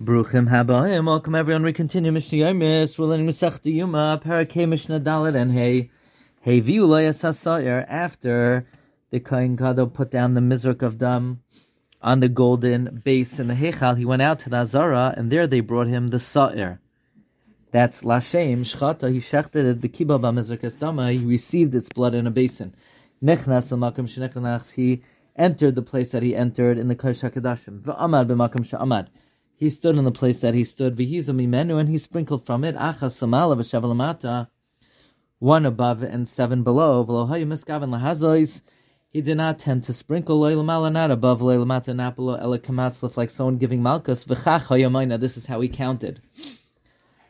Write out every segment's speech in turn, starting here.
Bruchim habaim. Welcome everyone. We continue Mishnah Yomis. We're learning Masechta Yoma, Parakeh Mishnah Dalet and Hey. Hey Viulay Sasair. After the Kohen Gadol put down the Mizrak of Dam on the golden base in the Hechal, he went out to the Azara, and there they brought him the Sa'ir. That's Lashem Shchata. He shechted the Kibbal Bamizrak Dama. He received its blood in a basin. Nechnas Makam Shenechanachs. He entered the place that he entered in the Kodesh Hakadashim. V'amad b'makam she'amad he stood in the place that he stood, menu, and he sprinkled from it, achas one above and seven below, he did not tend to sprinkle loilamala, not above loilamata, not below elakamatzlif, like someone giving malchus, v'chach this is how he counted.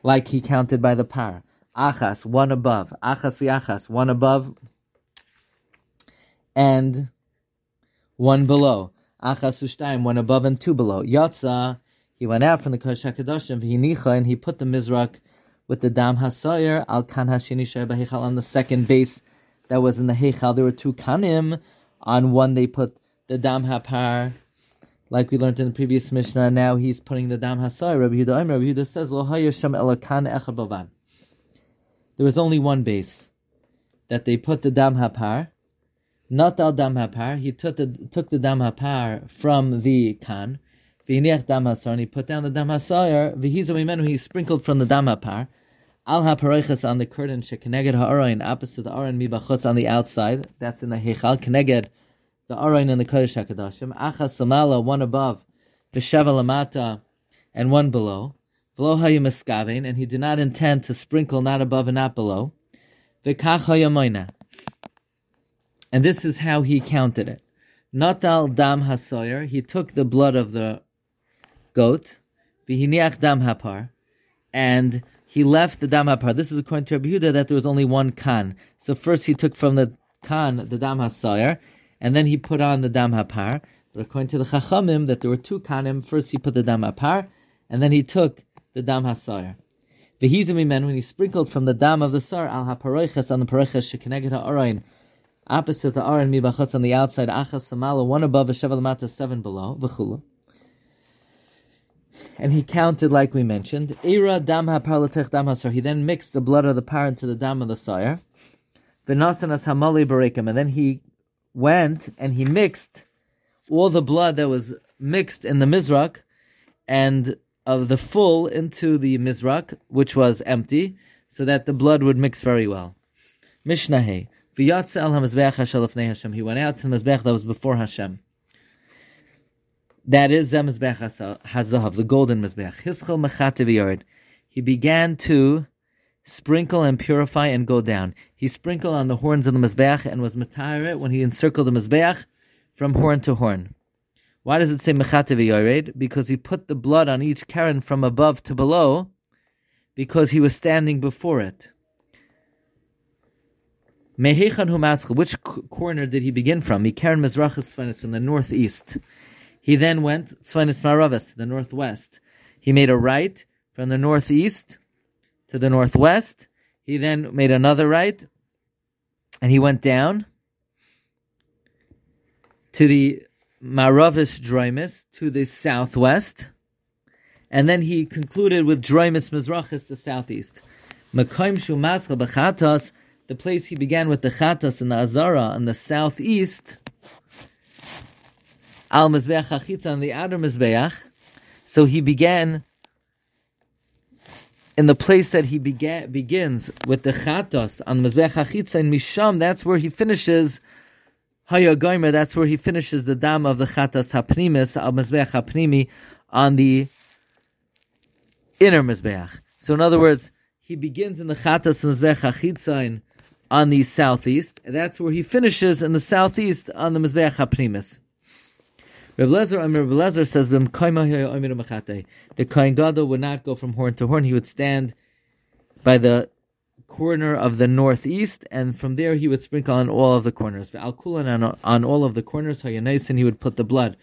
Like he counted by the par. Achas, one above, achas v'achas, one above, and one below. Achas u'shtayim, one above and two below. Yatza, he went out from the Kodesh HaKadoshim, v'hinicha, and he put the Mizrak with the Dam HaSayir, al kan hashini Heichal, on the second base that was in the Heichal. There were two kanim. On one they put the Dam HaPar, like we learned in the previous Mishnah. Now he's putting the Dam HaSayir. Rabbi Yehuda, Rabbi Yehuda says, Lo sham echad bavan. There was only one base that they put the Dam HaPar, not al Dam HaPar. He took the, took the Dam HaPar from the Kan, V'iniach dam hasar, and he put down the dam hasar, v'hiza he sprinkled from the dam hapar, al haparoichas on the curtain, shekeneged ha'arayin, opposite the arayin, mibachutz on the outside, that's in the heichal, keneged the arayin and the kodesh hakadashim, achas samala, one above, v'sheva lamata, and one below, v'lo hayu and he did not intend to sprinkle not above and not below, v'kach hayamoina. And this is how he counted it. Natal dam hasoyer, he took the blood of the goat, v'hiniach dam hapar, and he left the dam hapar. This is according to Rabbi Yehuda that there was only one kan. So first he took from the kan the dam hasayer, and then he put on the dam hapar. But according to the Chachamim, that there were two kanim. First he put the dam hapar, and then he took the dam hasayer. men when he sprinkled from the dam of the sar al haparoiches on the paroiches shekeneged ha'orain, opposite the aron mibachutz on the outside, achas samala, one above, a shevel seven below, v'chula and he counted like we mentioned. Ira dam haparlatech dam hasar. He then mixed the blood of the parent to the dam of the sire. V'nasanas hamali barekim. And then he went and he mixed all the blood that was mixed in the mizrak and of the full into the mizrak, which was empty, so that the blood would mix very well. Mishnah He went out to the mizbech that was before Hashem. That is Zemizbech Hazahav, the golden Mizbech. Hischel Mechativ Yard. He began to sprinkle and purify and go down. He sprinkled on the horns of the Mizbech and was Matayret when he encircled the Mizbech from horn to horn. Why does it say Mechativ Yared? Because he put the blood on each Karen from above to below because he was standing before it. Mehechan Which corner did he begin from? He Karen Mizrachis from the northeast. He then went Tzvanis Maravis to the northwest. He made a right from the northeast to the northwest. He then made another right, and he went down to the Maravis Droimus to the southwest, and then he concluded with Droimus Mizrachis, the southeast. The place he began with the Chatos and the Azara in the southeast, al mizbeach hachitza on the outer mizbeach. So he began in the place that he began, begins with the chatos on mizbeach hachitza in misham. That's where he finishes hayagomer. That's where he finishes the dam of the chatos hapnimis al mizbeach hapnimi on the inner mizbeach. So in other words, he begins in the chatos mizbeach hachitza on the southeast. And that's where he finishes in the southeast on the mizbeach hapnimis. Rav Lezer, Lezer says, the Kohen Gadol would not go from horn to horn. He would stand by the corner of the northeast, and from there he would sprinkle on all of the corners. On, on all of the corners, and he would put the blood.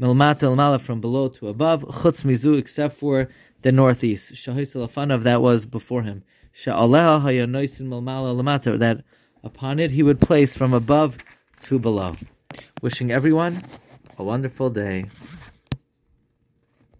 From below to above, chutz except for the northeast. Shahis that was before him. That upon it he would place from above to below. Wishing everyone a wonderful day.